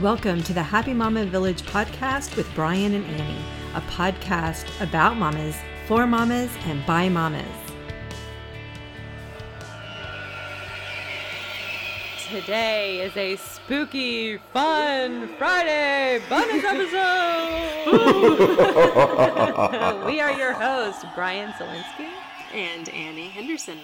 Welcome to the Happy Mama Village podcast with Bryann and Annie, a podcast about mamas, for mamas, and by mamas. Today is a spooky, fun Friday bonus episode. we are your hosts, Bryann Zielinski and Annie Henderson.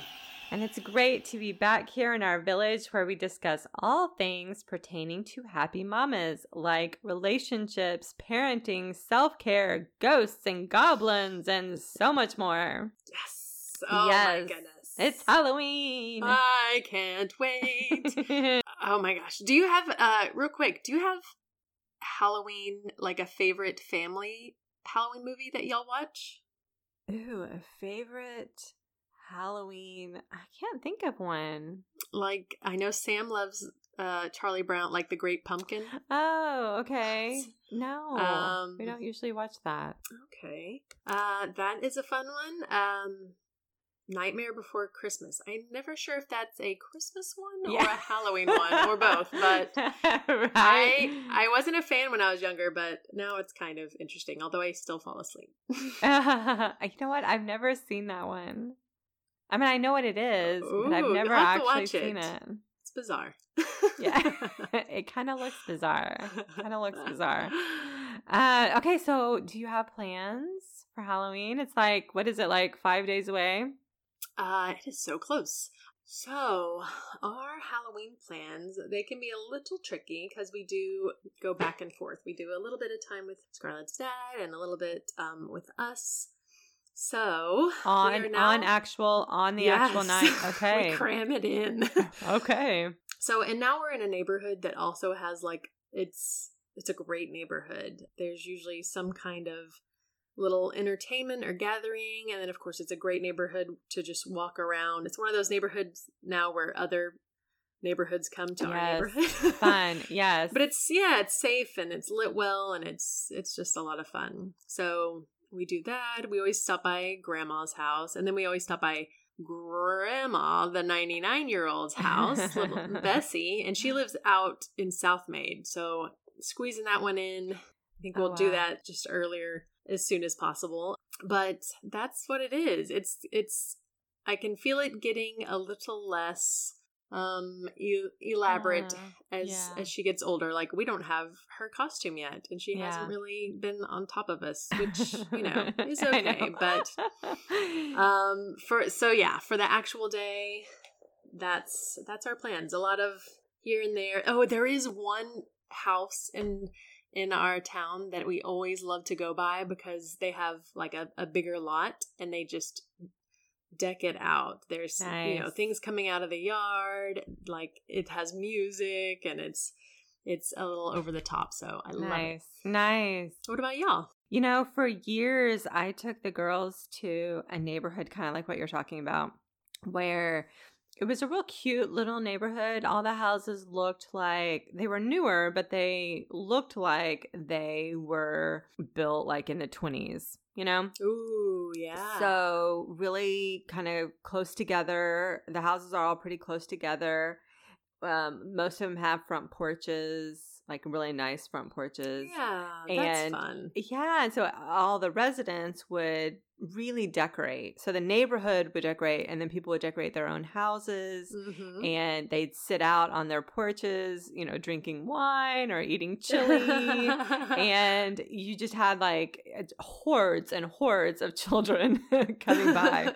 And it's great to be back here in our village where we discuss all things pertaining to happy mamas, like relationships, parenting, self care, ghosts and goblins, and so much more. Yes. Oh yes. my goodness. It's Halloween. I can't wait. oh my gosh. Do you have, uh, real quick, do you have Halloween, like a favorite family Halloween movie that y'all watch? Ooh, a favorite Halloween. I can't think of one. Like I know Sam loves uh Charlie Brown, like the Great Pumpkin. Oh, okay. No, um, we don't usually watch that. Okay, uh, that is a fun one. Um, Nightmare Before Christmas. I'm never sure if that's a Christmas one yeah. or a Halloween one or both, but right. I I wasn't a fan when I was younger, but now it's kind of interesting. Although I still fall asleep. uh, you know what? I've never seen that one. I mean, I know what it is, Ooh, but I've never actually seen it. it. It's bizarre. yeah, it kind of looks bizarre. Kind of looks bizarre. Uh, okay, so do you have plans for Halloween? It's like what is it like five days away? Uh, it is so close. So, our Halloween plans, they can be a little tricky because we do go back and forth. We do a little bit of time with Scarlett's dad and a little bit um, with us. So on now, on actual on the yes, actual night. Okay. we cram it in. okay. So and now we're in a neighborhood that also has like it's it's a great neighborhood. There's usually some kind of little entertainment or gathering and then of course it's a great neighborhood to just walk around. It's one of those neighborhoods now where other neighborhoods come to yes, our neighborhood. fun, yes. But it's yeah, it's safe and it's lit well and it's it's just a lot of fun. So we do that. We always stop by grandma's house, and then we always stop by grandma, the 99 year old's house, little Bessie, and she lives out in Southmayd. So squeezing that one in. I think oh, we'll oh, wow. do that just earlier as soon as possible. But that's what it is. It's it's I can feel it getting a little less um e- elaborate uh, as yeah. as she gets older like we don't have her costume yet and she yeah. hasn't really been on top of us which you know is okay know. but um for so yeah for the actual day that's that's our plans a lot of here and there oh there is one house in in our town that we always love to go by because they have like a, a bigger lot and they just deck it out. There's nice. you know things coming out of the yard, like it has music and it's it's a little over the top. So I love nice. it. Nice. What about y'all? You know, for years I took the girls to a neighborhood kind of like what you're talking about, where it was a real cute little neighborhood. All the houses looked like they were newer, but they looked like they were built like in the 20s, you know? Ooh, yeah. So, really kind of close together. The houses are all pretty close together. Um, most of them have front porches like really nice front porches. Yeah, and, that's fun. Yeah, and so all the residents would really decorate. So the neighborhood would decorate, and then people would decorate their own houses, mm-hmm. and they'd sit out on their porches, you know, drinking wine or eating chili, and you just had like hordes and hordes of children coming by.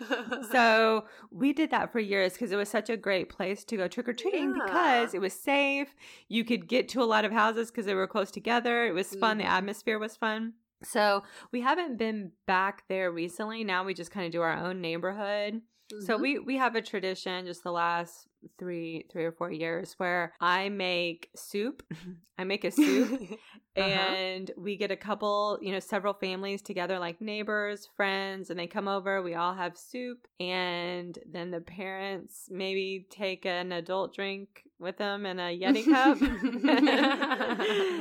so we did that for years because it was such a great place to go trick or treating yeah. because it was safe. You could get to a lot of houses because they were close together. It was fun. Mm-hmm. The atmosphere was fun. So we haven't been back there recently. Now we just kind of do our own neighborhood. Mm-hmm. So we we have a tradition just the last three three or four years where I make soup. I make a soup uh-huh. and we get a couple, you know, several families together like neighbors, friends, and they come over, we all have soup and then the parents maybe take an adult drink with them in a Yeti cup.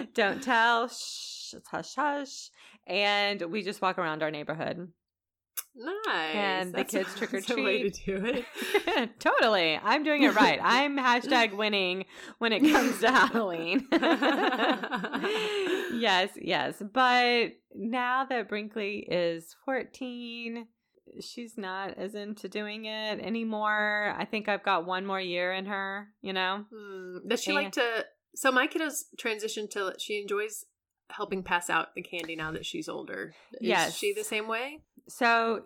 Don't tell. Shh, it's hush hush. And we just walk around our neighborhood. Nice. And the That's kids trick or way to treat. do it. totally. I'm doing it right. I'm hashtag winning when it comes to Halloween. yes, yes. But now that Brinkley is 14, she's not as into doing it anymore. I think I've got one more year in her, you know? Hmm. Does she And- like to? So my kiddo's transitioned to. She enjoys helping pass out the candy now that she's older. Is Yes. she the same way? So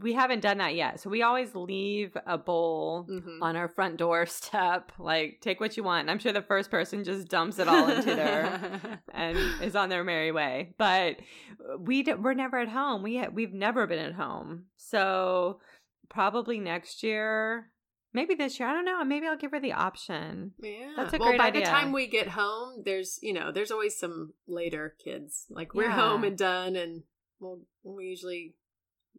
we haven't done that yet. So we always leave a bowl Mhm. on our front doorstep. Like, take what you want. And I'm sure the first person just dumps it all into there and is on their merry way. But we d- we're never at home. We ha- we've never been at home. So probably next year, maybe this year. I don't know. Maybe I'll give her the option. Yeah. That's a well, great by idea. the time we get home, there's you know, there's always some later kids. Like we're Yeah. home and done, and we'll we usually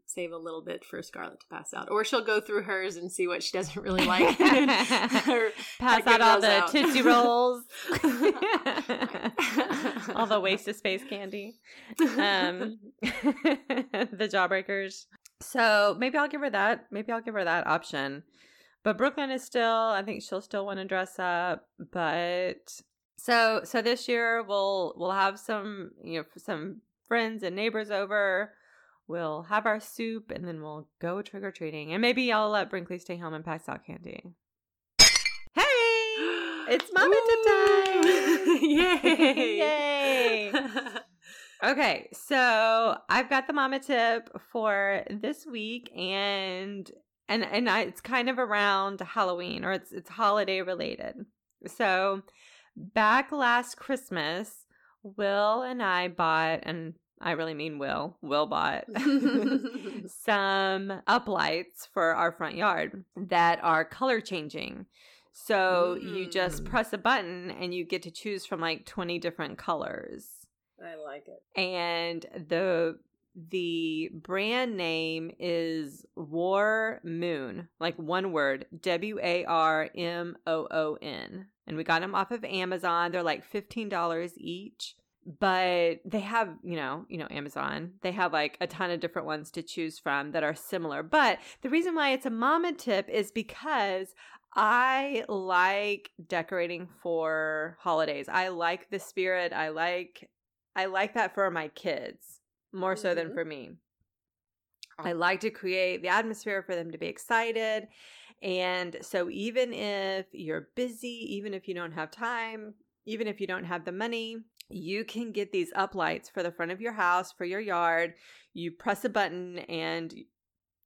save a little bit for Scarlett to pass out, or she'll go through hers and see what she doesn't really like. Pass out all the out. Tootsie Rolls, all the waste of space candy. um the jawbreakers so maybe i'll give her that maybe i'll give her that option but brinkley is still i think she'll still want to dress up but so so this year we'll we'll have some you know some friends and neighbors over we'll have our soup and then we'll go trick-or-treating and maybe i'll let brinkley stay home and pass out candy hey it's mama time Yay! Yay. Okay, so I've got the mama tip for this week, and and and I, it's kind of around Halloween or it's it's holiday related. So back last Christmas, Will and I bought, and I really mean Will. Will bought some uplights for our front yard that are color changing. So you just Mm. press a button and you get to choose from like 20 different colors I like it. and the the brand name is War Moon, like one word, W A R M O O N. And we got them off of Amazon. They're like $15 each. But they have, you know, you know Amazon. They have like a ton of different ones to choose from that are similar. But the reason why it's a mama tip is because I like decorating for holidays. I like the spirit. I like I like that for my kids more so than Mhm. for me. I like to create the atmosphere for them to be excited. And so, even if you're busy, even if you don't have time, even if you don't have the money, you can get these uplights for the front of your house, for your yard. You press a button and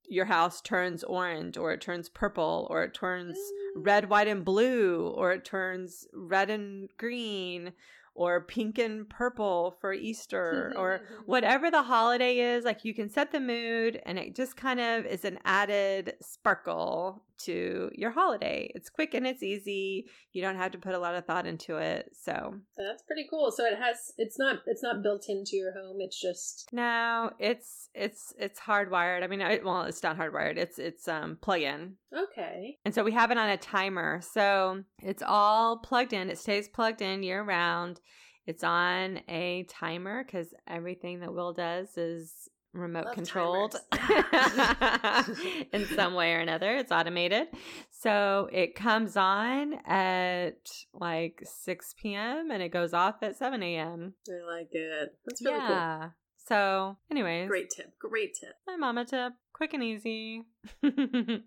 your house turns orange, or it turns purple, or it turns red, white, and blue, or it turns red and green, or pink and purple for Easter, or whatever the holiday is. Like you can set the mood, and it just kind of is an added sparkle to your holiday. It's quick and it's easy. You don't have to put a lot of thought into it. So, That's pretty cool. So it has it's not it's not built into your home. It's just no, it's it's it's hardwired. I mean, well, it's not hardwired. It's it's um plug-in. okay. And so we have it on a timer. So it's all plugged in. It stays plugged in year round. It's on a timer because everything that Will does is remote Love controlled in some way or another. It's automated. So it comes on at like 6 p.m. and it goes off at 7 a.m. I like it. That's really yeah. So, cool. anyways, Great tip. Great tip. my mama tip quick and easy.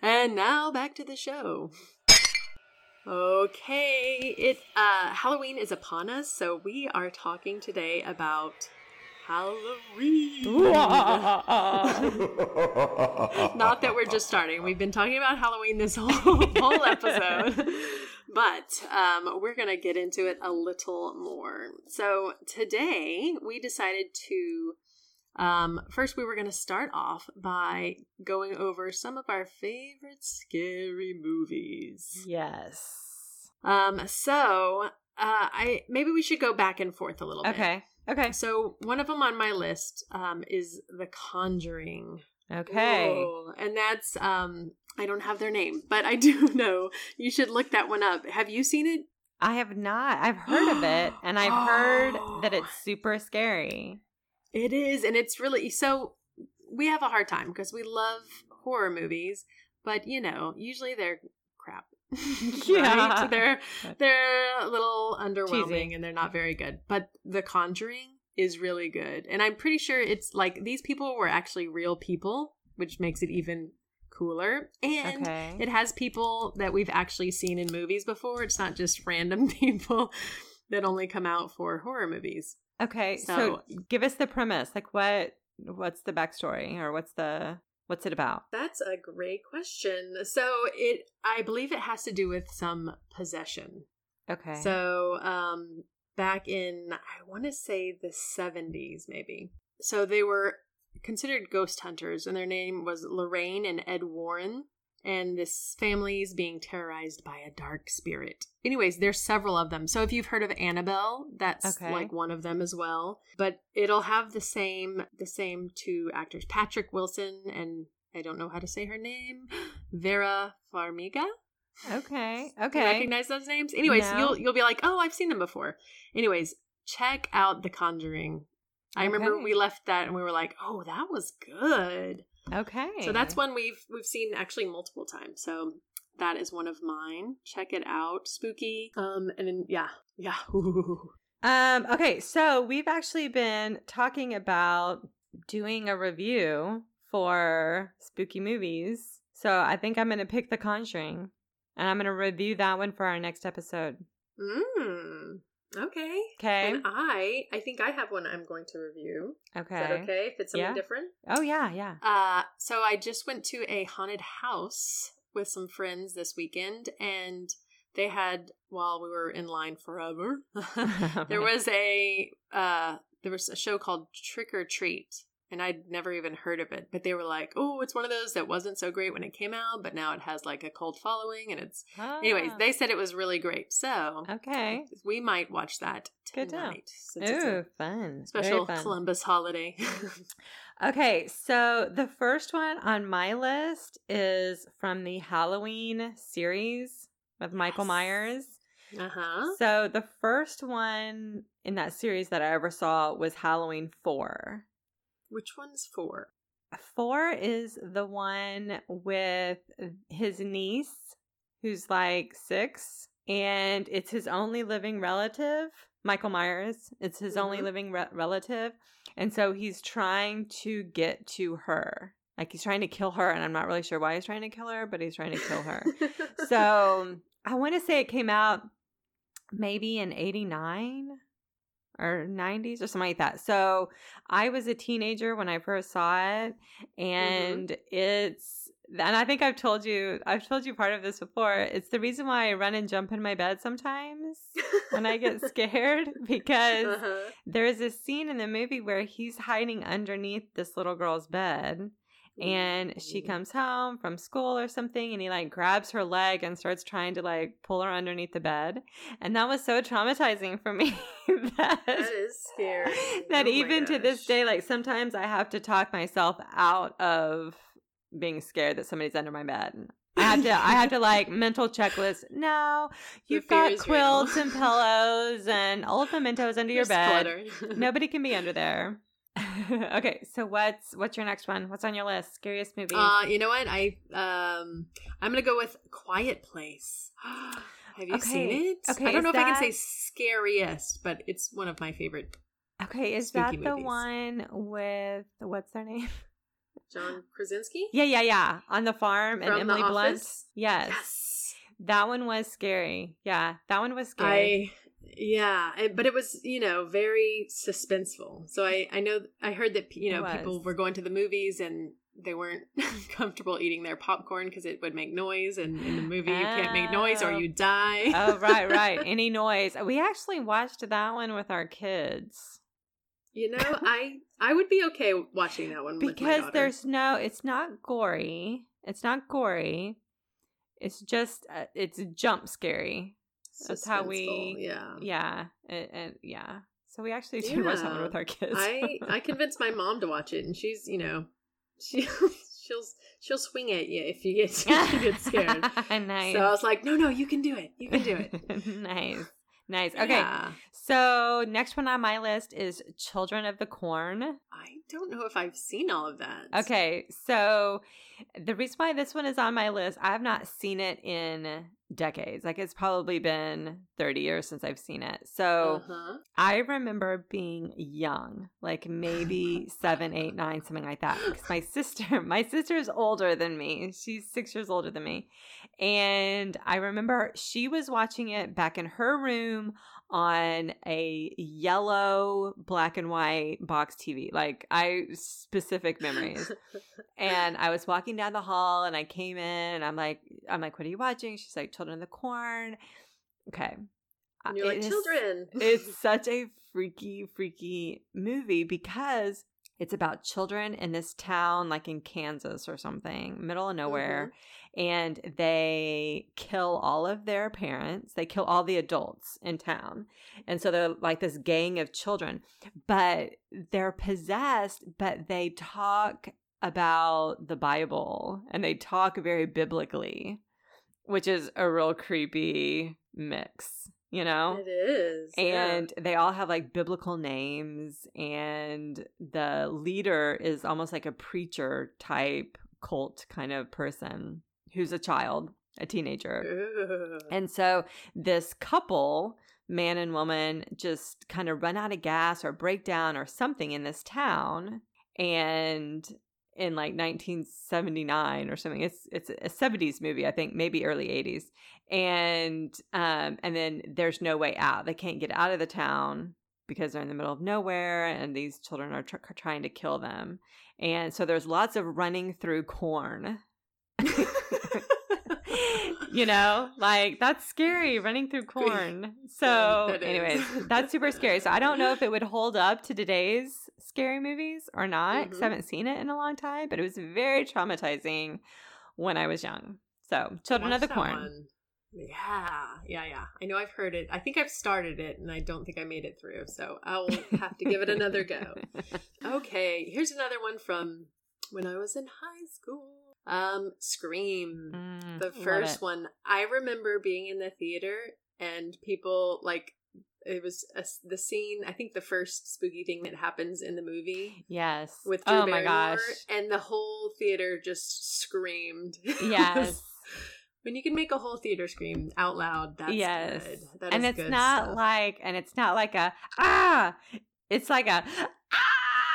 And now back to the show. Okay, it uh Halloween is upon us, so we are talking today about Halloween. Not that we're just starting. We've been talking about Halloween this whole whole episode. But um, we're going to get into it a little more. So today we decided to um, first we were going to start off by going over some of our favorite scary movies. yes. Um, so uh, I maybe we should go back and forth a little bit. Okay. Okay. So one of them on my list um, is The Conjuring. Okay. Whoa. And that's um I don't have their name, but I do know you should look that one up. Have you seen it? I have not. I've heard of it and I've heard that Oh. it's super scary. It is, and it's really so we have a hard time because we love horror movies, but you know, usually they're crap. Yeah. right? They're they're a little underwhelming Cheesy. and they're not very good. But The Conjuring is really good. And I'm pretty sure it's like these people were actually real people, which makes it even cooler. And Okay. it has people that we've actually seen in movies before. It's not just random people that only come out for horror movies. Okay, so, So- give us the premise. Like, what what's the backstory, or what's the what's it about? That's a great question. So it I believe it has to do with some possession. Okay. So, um, back in, I want to say the 70s, maybe. So they were considered ghost hunters, and their name was Lorraine and Ed Warren. And this family is being terrorized by a dark spirit. Anyways, there's several of them. So if you've heard of Annabelle, that's Okay. like one of them as well. But it'll have the same the same two actors, Patrick Wilson and I don't know how to say her name, Vera Farmiga. okay. Okay. recognize those names? Anyways, No. you'll you'll be like, oh, I've seen them before. Anyways, check out The Conjuring. I remember we left that and we were like, oh, that was good. Okay. So that's one we've we've seen actually multiple times. So that is one of mine. Check it out. Spooky. Um and then yeah. Yeah. Um, okay, so we've actually been talking about doing a review for spooky movies. So I think I'm gonna pick The Conjuring, and I'm gonna review that one for our next episode. mm. Okay. Okay. And I I think I have one I'm going to review. Okay. Is that okay? If it's something Yeah. different? Oh yeah, yeah. Uh, so I just went to a haunted house with some friends this weekend, and they had while we were in line forever, there was a uh, there was a show called Trick or Treat, and I'd never even heard of it. But they were like, "Oh, it's one of those that wasn't so great when it came out, but now it has like a cult following, and it's." Anyways, Ah, they said it was really great, so okay. we might watch that Good to know. tonight. Ooh, fun. special fun. Columbus holiday. Okay, so the first one on my list is from the Halloween series with Michael Yes. Myers. uh huh. So the first one in that series that I ever saw was Halloween 4. Which one's four? 4 is the one with his niece who's like 6 and it's his only living relative, Michael Myers. It's his only Mhm. living re- relative and so he's trying to get to her. Like he's trying to kill her and I'm not really sure why he's trying to kill her, but he's trying to kill her. so I want to say it came out maybe in 89 or 90s or something like that. So I was a teenager when I first saw it and it's and I think I've told you I've told you part of this before. It's the reason why I run and jump in my bed sometimes when I get scared because Uh-huh. there's a scene in the movie where he's hiding underneath this little girl's bed and she comes home from school or something and he like grabs her leg and starts trying to like pull her underneath the bed and that was so traumatizing for me that, That is scary. that Oh even to this day like sometimes i have to talk myself out of being scared that somebody's under my bed I have to I have to like mental checklist. No, you've got is real. quilts and pillows and old mementos under your bed. Nobody can be under there. okay, so what's what's your next one? What's on your list? Scariest movie. Uh, you know what? I um, I'm gonna go with Quiet Place. Have you seen it? Okay, I don't know if I can say scariest, but it's one of my favorite. okay, is that the movies. one with what's their name? John Krasinski. Yeah, yeah, yeah. On the farm and From The Emily Blunt. Yes. Yes. That one was scary. Yeah, that one was scary. I yeah, but it was you know very suspenseful. So I I know I heard that you know people were going to the movies and they weren't comfortable eating their popcorn because it would make noise, and in the movie you can't make noise or Oh. you die. oh, right, right. Any noise. We actually watched that one with our kids. You know, I I would be okay watching that one with my because there's no it's not gory it's not gory it's just uh, it's jump scary that's how we- yeah. yeah and, and yeah so we actually did watch that one with our kids I I convinced my mom to watch it, and she's you know she she'll she'll swing at you if you get if you get scared. nice So I was like, no, no, you can do it. You can do it. nice nice okay Yeah. so next one on my list is children of the corn I don't know if I've seen all of that. Okay, so the reason why this one is on my list, I have not seen it in decades. Like it's probably been 30 years since I've seen it. So uh-huh. I remember being young, like maybe seven, eight, nine, something like that. Because my sister, my sister is older than me. She's six years older than me. And I remember she was watching it back in her room on a yellow black and white box TV. Like I specific memories. and I was walking down the hall and I came in and I'm like I'm like what are you watching? She's like Children of the Corn. Okay. And uh, you're it like children. it's such a freaky freaky movie because it's about children in this town like in Kansas or something, middle of nowhere. Mm-hmm and they kill all of their parents. They kill all the adults in town. And so they're like this gang of children, but they're possessed, but they talk about the Bible and they talk very biblically, which is a real creepy mix you know it is and yeah. they all have like biblical names and the leader is almost like a preacher type cult kind of person who's a child, a teenager. And so this couple, man and woman, just kind of run out of gas or break down or something in this town. And in like 1979 or something. It's it's a 70s movie, I think, maybe early 80s. And um and then there's no way out. They can't get out of the town because they're in the middle of nowhere and these children are tr- trying to kill them. And so there's lots of running through corn. you know, like that's scary running through corn. So, yeah, that anyways, that's super scary. So, I don't know if it would hold up to today's scary movies or not because mm-hmm. I haven't seen it in a long time, but it was very traumatizing when I was young. So, Children of the Corn. One. Yeah, yeah, yeah. I know I've heard it. I think I've started it and I don't think I made it through. So, I'll have to give it another go. Okay, here's another one from when I was in high school. Um, Scream, mm, the first one. I remember being in the theater and people like it was a, the scene. I think the first spooky thing that happens in the movie. Yes. With Drew oh Barrymore, my gosh, and the whole theater just screamed. Yes. When you can make a whole theater scream out loud, that's yes. good. That and it's not stuff. like, and it's not like a ah. It's like a ah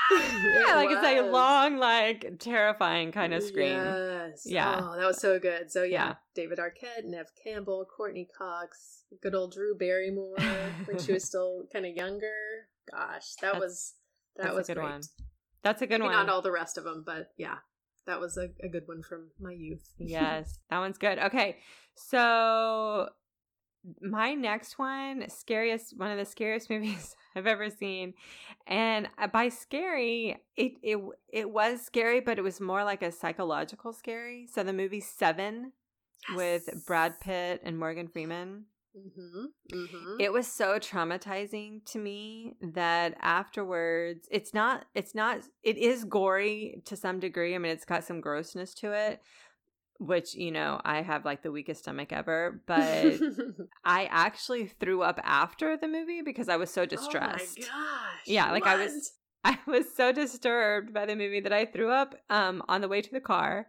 yeah, like was. it's a long, like terrifying kind of scream. Yes. Yeah. Oh, that was so good. So yeah, yeah. David Arquette, Neve Campbell, Courteney Cox, good old Drew Barrymore when she was still kind of younger. Gosh, that that's, was that was a good great. one. That's a good Maybe one. Not all the rest of them, but yeah, that was a, a good one from my youth. yes, that one's good. Okay, so my next one, scariest, one of the scariest movies I've ever seen, and by scary, it it it was scary, but it was more like a psychological scary. So the movie Seven yes. with Brad Pitt and Morgan Freeman. Mm-hmm. Mm-hmm. It was so traumatizing to me that afterwards, it's not, it's not, it is gory to some degree. I mean, it's got some grossness to it, which you know I have like the weakest stomach ever, but I actually threw up after the movie because I was so distressed. Oh my gosh! Yeah, like what? I was I was so disturbed by the movie that I threw up um on the way to the car,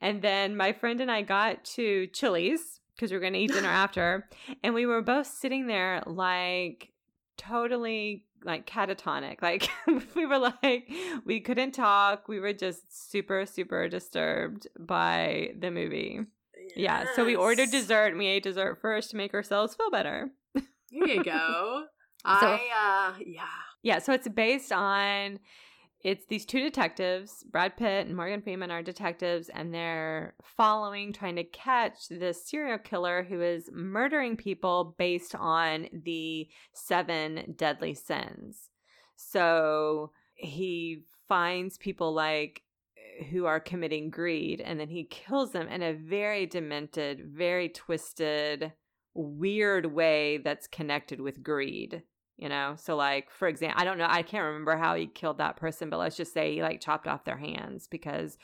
and then my friend and I got to Chili's because we were going to eat dinner after, and we were both sitting there like totally like catatonic. Like we were like we couldn't talk. We were just super super disturbed by the movie. Yes. Yeah, so we ordered dessert and we ate dessert first to make ourselves feel better. There you go. so, I uh yeah. Yeah, so it's based on it's these two detectives, Brad Pitt and Morgan Freeman are detectives, and they're following, trying to catch this serial killer who is murdering people based on the seven deadly sins. So he finds people like who are committing greed and then he kills them in a very demented, very twisted, weird way that's connected with greed you know so like for example i don't know i can't remember how he killed that person but let's just say he like chopped off their hands because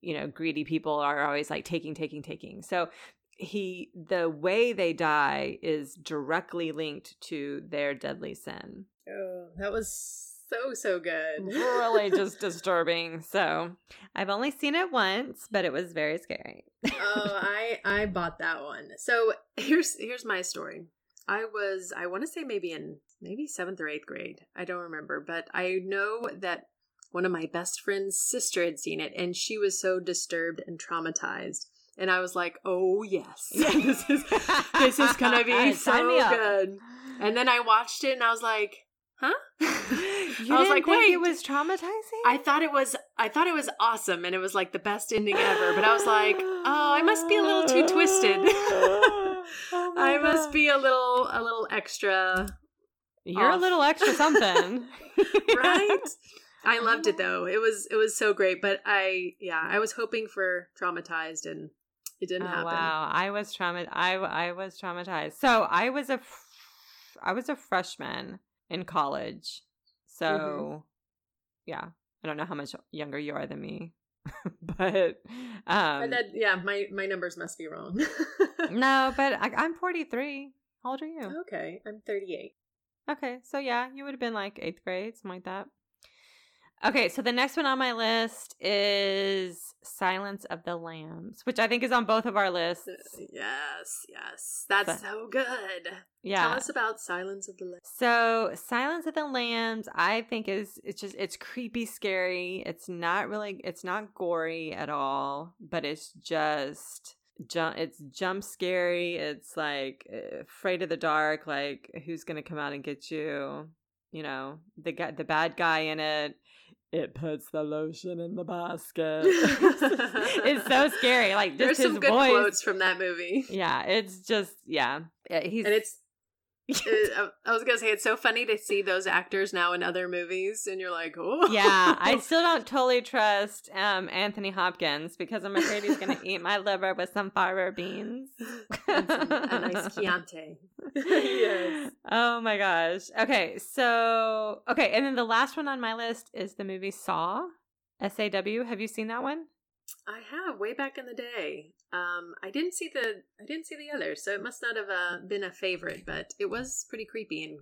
you know greedy people are always like taking taking taking so he the way they die is directly linked to their deadly sin oh that was so so good. really just disturbing. So I've only seen it once, but it was very scary. oh, I I bought that one. So here's here's my story. I was I want to say maybe in maybe seventh or eighth grade. I don't remember, but I know that one of my best friend's sister had seen it, and she was so disturbed and traumatized. And I was like, "Oh yes, this is this is gonna be so good." And then I watched it, and I was like, "Huh?" I was like, "Wait, it was traumatizing." I thought it was. I thought it was awesome, and it was like the best ending ever. But I was like, "Oh, I must be a little too twisted." oh I God. must be a little a little extra. You're off. a little extra something, right? I loved it though. It was it was so great, but I yeah, I was hoping for traumatized and it didn't oh, happen. Wow, I was traumatized. I I was traumatized. So I was a I was a freshman in college. So mm-hmm. yeah, I don't know how much younger you are than me. but um that, yeah, my my numbers must be wrong. no, but I, I'm 43. How old are you? Okay, I'm 38. Okay, so yeah, you would have been like eighth grade, something like that. Okay, so the next one on my list is Silence of the Lambs, which I think is on both of our lists. Yes, yes. That's so, so good. Yeah. Tell us about Silence of the Lambs. So, Silence of the Lambs, I think is it's just it's creepy scary. It's not really it's not gory at all, but it's just jump it's jump scary. It's like uh, afraid of the dark, like who's going to come out and get you? You know, the guy the bad guy in it it puts the lotion in the basket. it's so scary. Like there's some good voice. quotes from that movie. Yeah, it's just yeah. He's and it's I was gonna say it's so funny to see those actors now in other movies, and you're like, oh, yeah. I still don't totally trust um, Anthony Hopkins because I'm afraid he's gonna eat my liver with some fava beans and some, a nice Chianti. yes. Oh my gosh. Okay, so okay, and then the last one on my list is the movie Saw. S A W. Have you seen that one? I have way back in the day. Um, I didn't see the I didn't see the others, so it must not have uh, been a favorite. But it was pretty creepy, and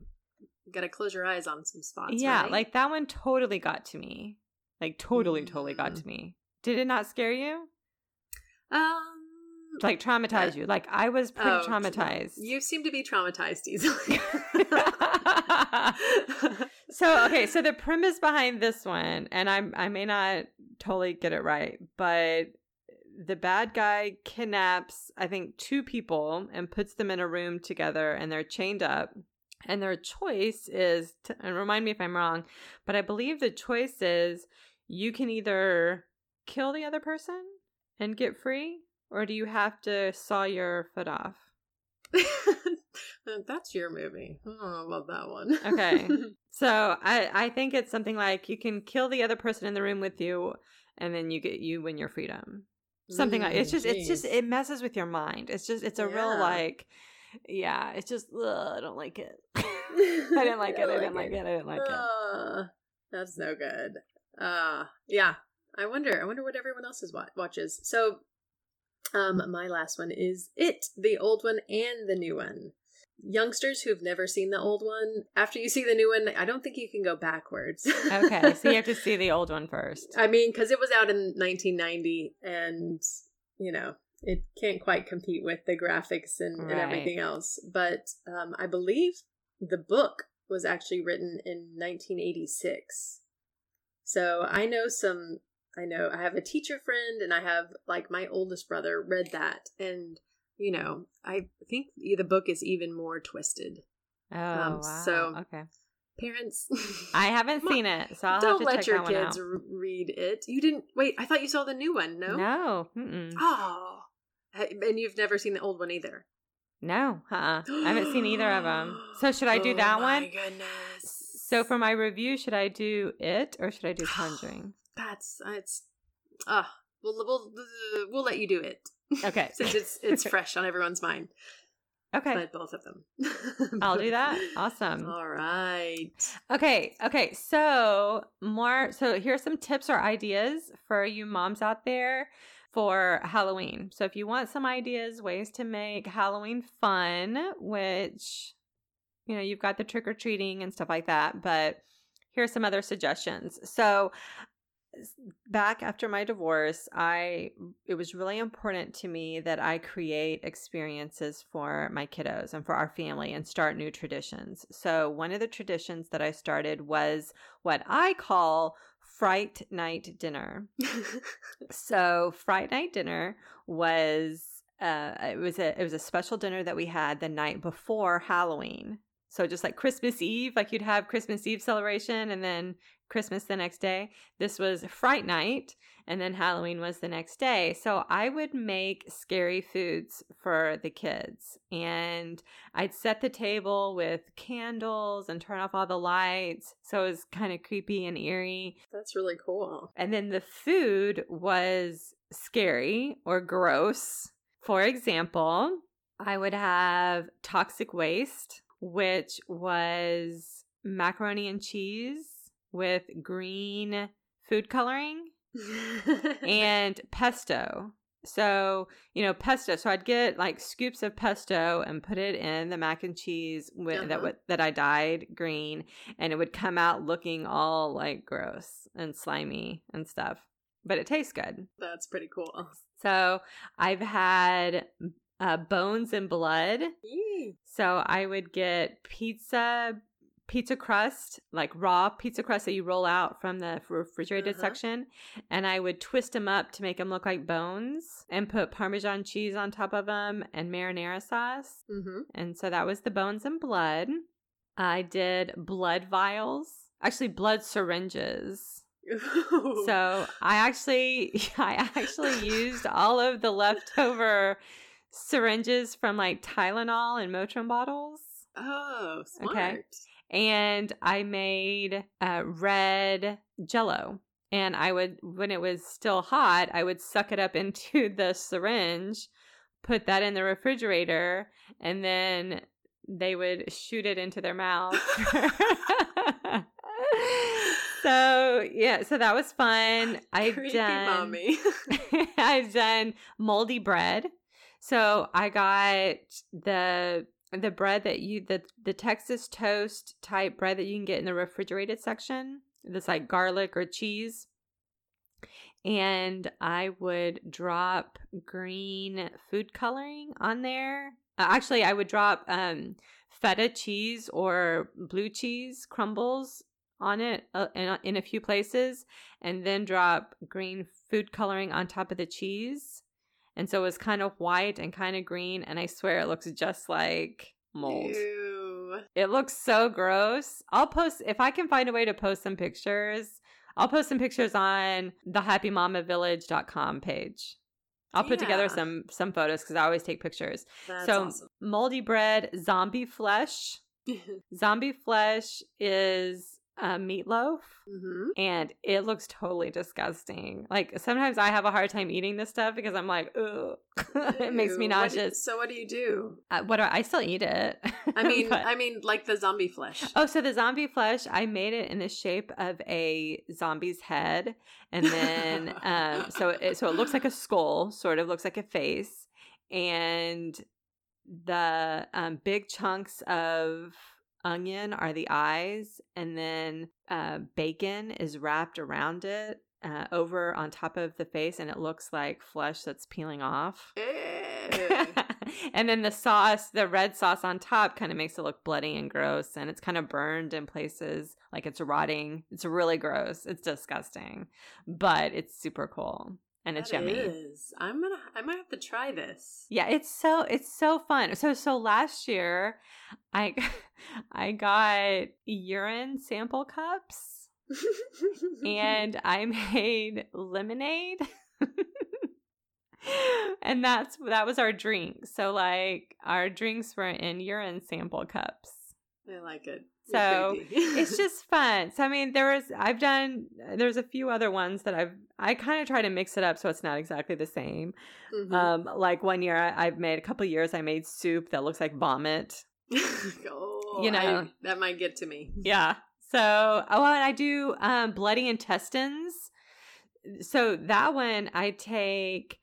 got to close your eyes on some spots. Yeah, right? like that one totally got to me. Like totally, mm. totally got to mm. me. Did it not scare you? Um, like traumatize uh, you. Like I was pretty oh, traumatized. You seem to be traumatized easily. so okay, so the premise behind this one, and I I may not totally get it right, but the bad guy kidnaps, I think, two people and puts them in a room together and they're chained up. And their choice is, to, and remind me if I'm wrong, but I believe the choice is you can either kill the other person and get free, or do you have to saw your foot off? That's your movie. I don't know about that one. okay. So I, I think it's something like you can kill the other person in the room with you and then you get you win your freedom something like it's just geez. it's just it messes with your mind it's just it's a yeah. real like yeah it's just ugh, i don't like it i didn't like it i didn't like it. i didn't like uh, it that's no good uh yeah i wonder i wonder what everyone else is wa- watches so um my last one is it the old one and the new one youngsters who've never seen the old one, after you see the new one, I don't think you can go backwards. okay, so you have to see the old one first. I mean, because it was out in 1990, and you know it can't quite compete with the graphics and, right. and everything else. But um, I believe the book was actually written in 1986. So I know some. I know I have a teacher friend, and I have like my oldest brother read that, and you know, I think the book is even more twisted. Oh, um, wow. So, okay. Parents, I haven't seen it, so I'll don't let your kids read it. You didn't wait. I thought you saw the new one. No, no. Mm-mm. Oh, and you've never seen the old one either. No, uh-uh. I haven't seen either of them. So should I do oh, that one? goodness. So for my review, should I do it or should I do Conjuring? That's it's. Uh, we'll we'll we'll let you do it. Okay. Since it's it's fresh on everyone's mind. Okay. But both of them. I'll do that. Awesome. All right. Okay. Okay. So, more. So, here's some tips or ideas for you moms out there for Halloween. So, if you want some ideas, ways to make Halloween fun, which, you know, you've got the trick or treating and stuff like that, but here are some other suggestions. So, back after my divorce, I it was really important to me that I create experiences for my kiddos and for our family and start new traditions. So, one of the traditions that I started was what I call fright night dinner. so, fright night dinner was uh, it was a it was a special dinner that we had the night before Halloween. So just like Christmas Eve, like you'd have Christmas Eve celebration and then Christmas the next day. This was Fright Night, and then Halloween was the next day. So I would make scary foods for the kids, and I'd set the table with candles and turn off all the lights. So it was kind of creepy and eerie. That's really cool. And then the food was scary or gross. For example, I would have toxic waste, which was macaroni and cheese with green food coloring and pesto. So, you know, pesto. So I'd get like scoops of pesto and put it in the mac and cheese with, uh-huh. that w- that I dyed green and it would come out looking all like gross and slimy and stuff. But it tastes good. That's pretty cool. So, I've had uh, bones and blood. So I would get pizza pizza crust, like raw pizza crust that you roll out from the refrigerated uh-huh. section, and I would twist them up to make them look like bones and put Parmesan cheese on top of them and marinara sauce. Mm-hmm. And so that was the bones and blood. I did blood vials, actually blood syringes. So I actually, I actually used all of the leftover syringes from like Tylenol and Motrin bottles. Oh, smart. Okay and I made uh, red jello. And I would, when it was still hot, I would suck it up into the syringe, put that in the refrigerator, and then they would shoot it into their mouth. so yeah, so that was fun. I've Creepy done, mommy. I've done moldy bread. So I got the the bread that you the the Texas toast type bread that you can get in the refrigerated section. This like garlic or cheese. And I would drop green food coloring on there. Uh, actually, I would drop um, feta cheese or blue cheese crumbles on it uh, in, in a few places, and then drop green food coloring on top of the cheese and so it was kind of white and kind of green. And I swear it looks just like mold. Ew. It looks so gross. I'll post, if I can find a way to post some pictures, I'll post some pictures on the happymamavillage.com page. I'll put yeah. together some some photos because I always take pictures. That's so awesome. moldy bread, zombie flesh. zombie flesh is uh, meatloaf mm-hmm. and it looks totally disgusting. Like sometimes I have a hard time eating this stuff because I'm like, ugh, it makes me nauseous. What, so what do you do? Uh, what do I, I, still eat it? I mean, but, I mean, like the zombie flesh. Oh, so the zombie flesh, I made it in the shape of a zombie's head, and then um, so it, so it looks like a skull, sort of looks like a face, and the um, big chunks of onion are the eyes, and then uh, bacon is wrapped around it uh, over on top of the face, and it looks like flesh that's peeling off. and then the sauce, the red sauce on top, kind of makes it look bloody and gross, and it's kind of burned in places like it's rotting. It's really gross. It's disgusting, but it's super cool and it's that yummy. Is. I'm gonna I might have to try this. Yeah, it's so it's so fun. So so last year I I got urine sample cups and I made lemonade. and that's that was our drink. So like our drinks were in urine sample cups. I like it. So it's just fun. So I mean, there was I've done there's a few other ones that I've I kind of try to mix it up so it's not exactly the same. Mm-hmm. Um, like one year I, have made a couple years I made soup that looks like vomit. oh, you know I, that might get to me. Yeah. So oh, and I do um, bloody intestines. So that one I take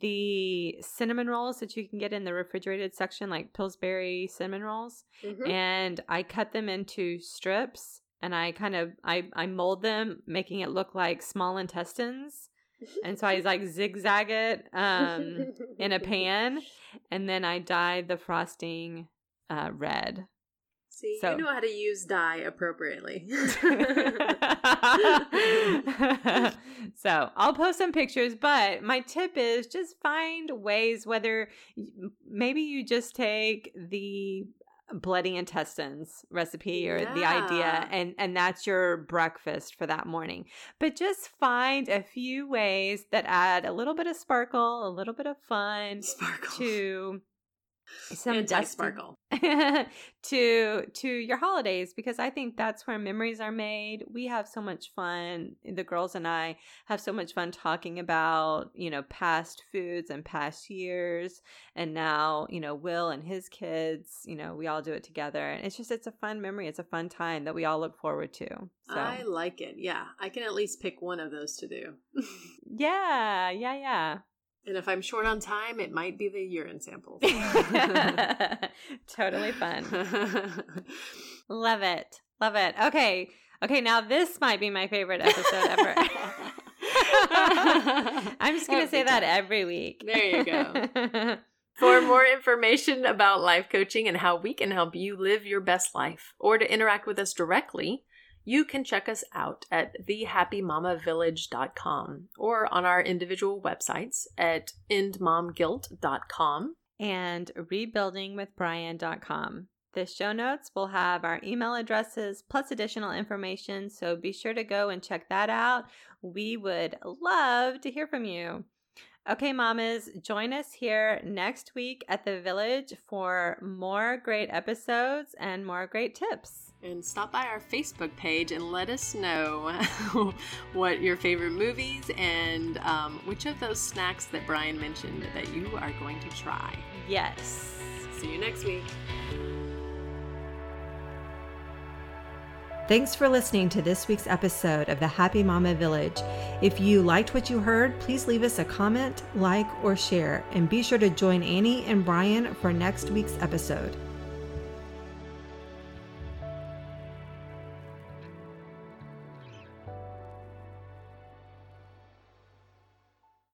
the cinnamon rolls that you can get in the refrigerated section, like Pillsbury cinnamon rolls, mm-hmm. and I cut them into strips and I kind of I I mold them, making it look like small intestines. And so I like zigzag it um, in a pan, and then I dye the frosting uh, red. See, so. you know how to use dye appropriately. so I'll post some pictures, but my tip is just find ways, whether maybe you just take the bloody intestines recipe or yeah. the idea and and that's your breakfast for that morning but just find a few ways that add a little bit of sparkle a little bit of fun sparkle to some dust sparkle to to your holidays because I think that's where memories are made. We have so much fun. The girls and I have so much fun talking about, you know, past foods and past years. And now, you know, Will and his kids, you know, we all do it together. And it's just it's a fun memory. It's a fun time that we all look forward to. So I like it. Yeah. I can at least pick one of those to do. yeah, yeah, yeah. And if I'm short on time, it might be the urine samples. totally fun. Love it. Love it. Okay. Okay, now this might be my favorite episode ever. I'm just going to say that every week. There you go. For more information about life coaching and how we can help you live your best life, or to interact with us directly, you can check us out at thehappymamavillage.com or on our individual websites at endmomguilt.com and rebuildingwithbryann.com. The show notes will have our email addresses plus additional information, so be sure to go and check that out. We would love to hear from you. Okay, mamas, join us here next week at the village for more great episodes and more great tips and stop by our Facebook page and let us know what your favorite movies and um, which of those snacks that Bryann mentioned that you are going to try. Yes. See you next week. Thanks for listening to this week's episode of the Happy Mama Village. If you liked what you heard, please leave us a comment, like, or share, and be sure to join Annie and Bryann for next week's episode.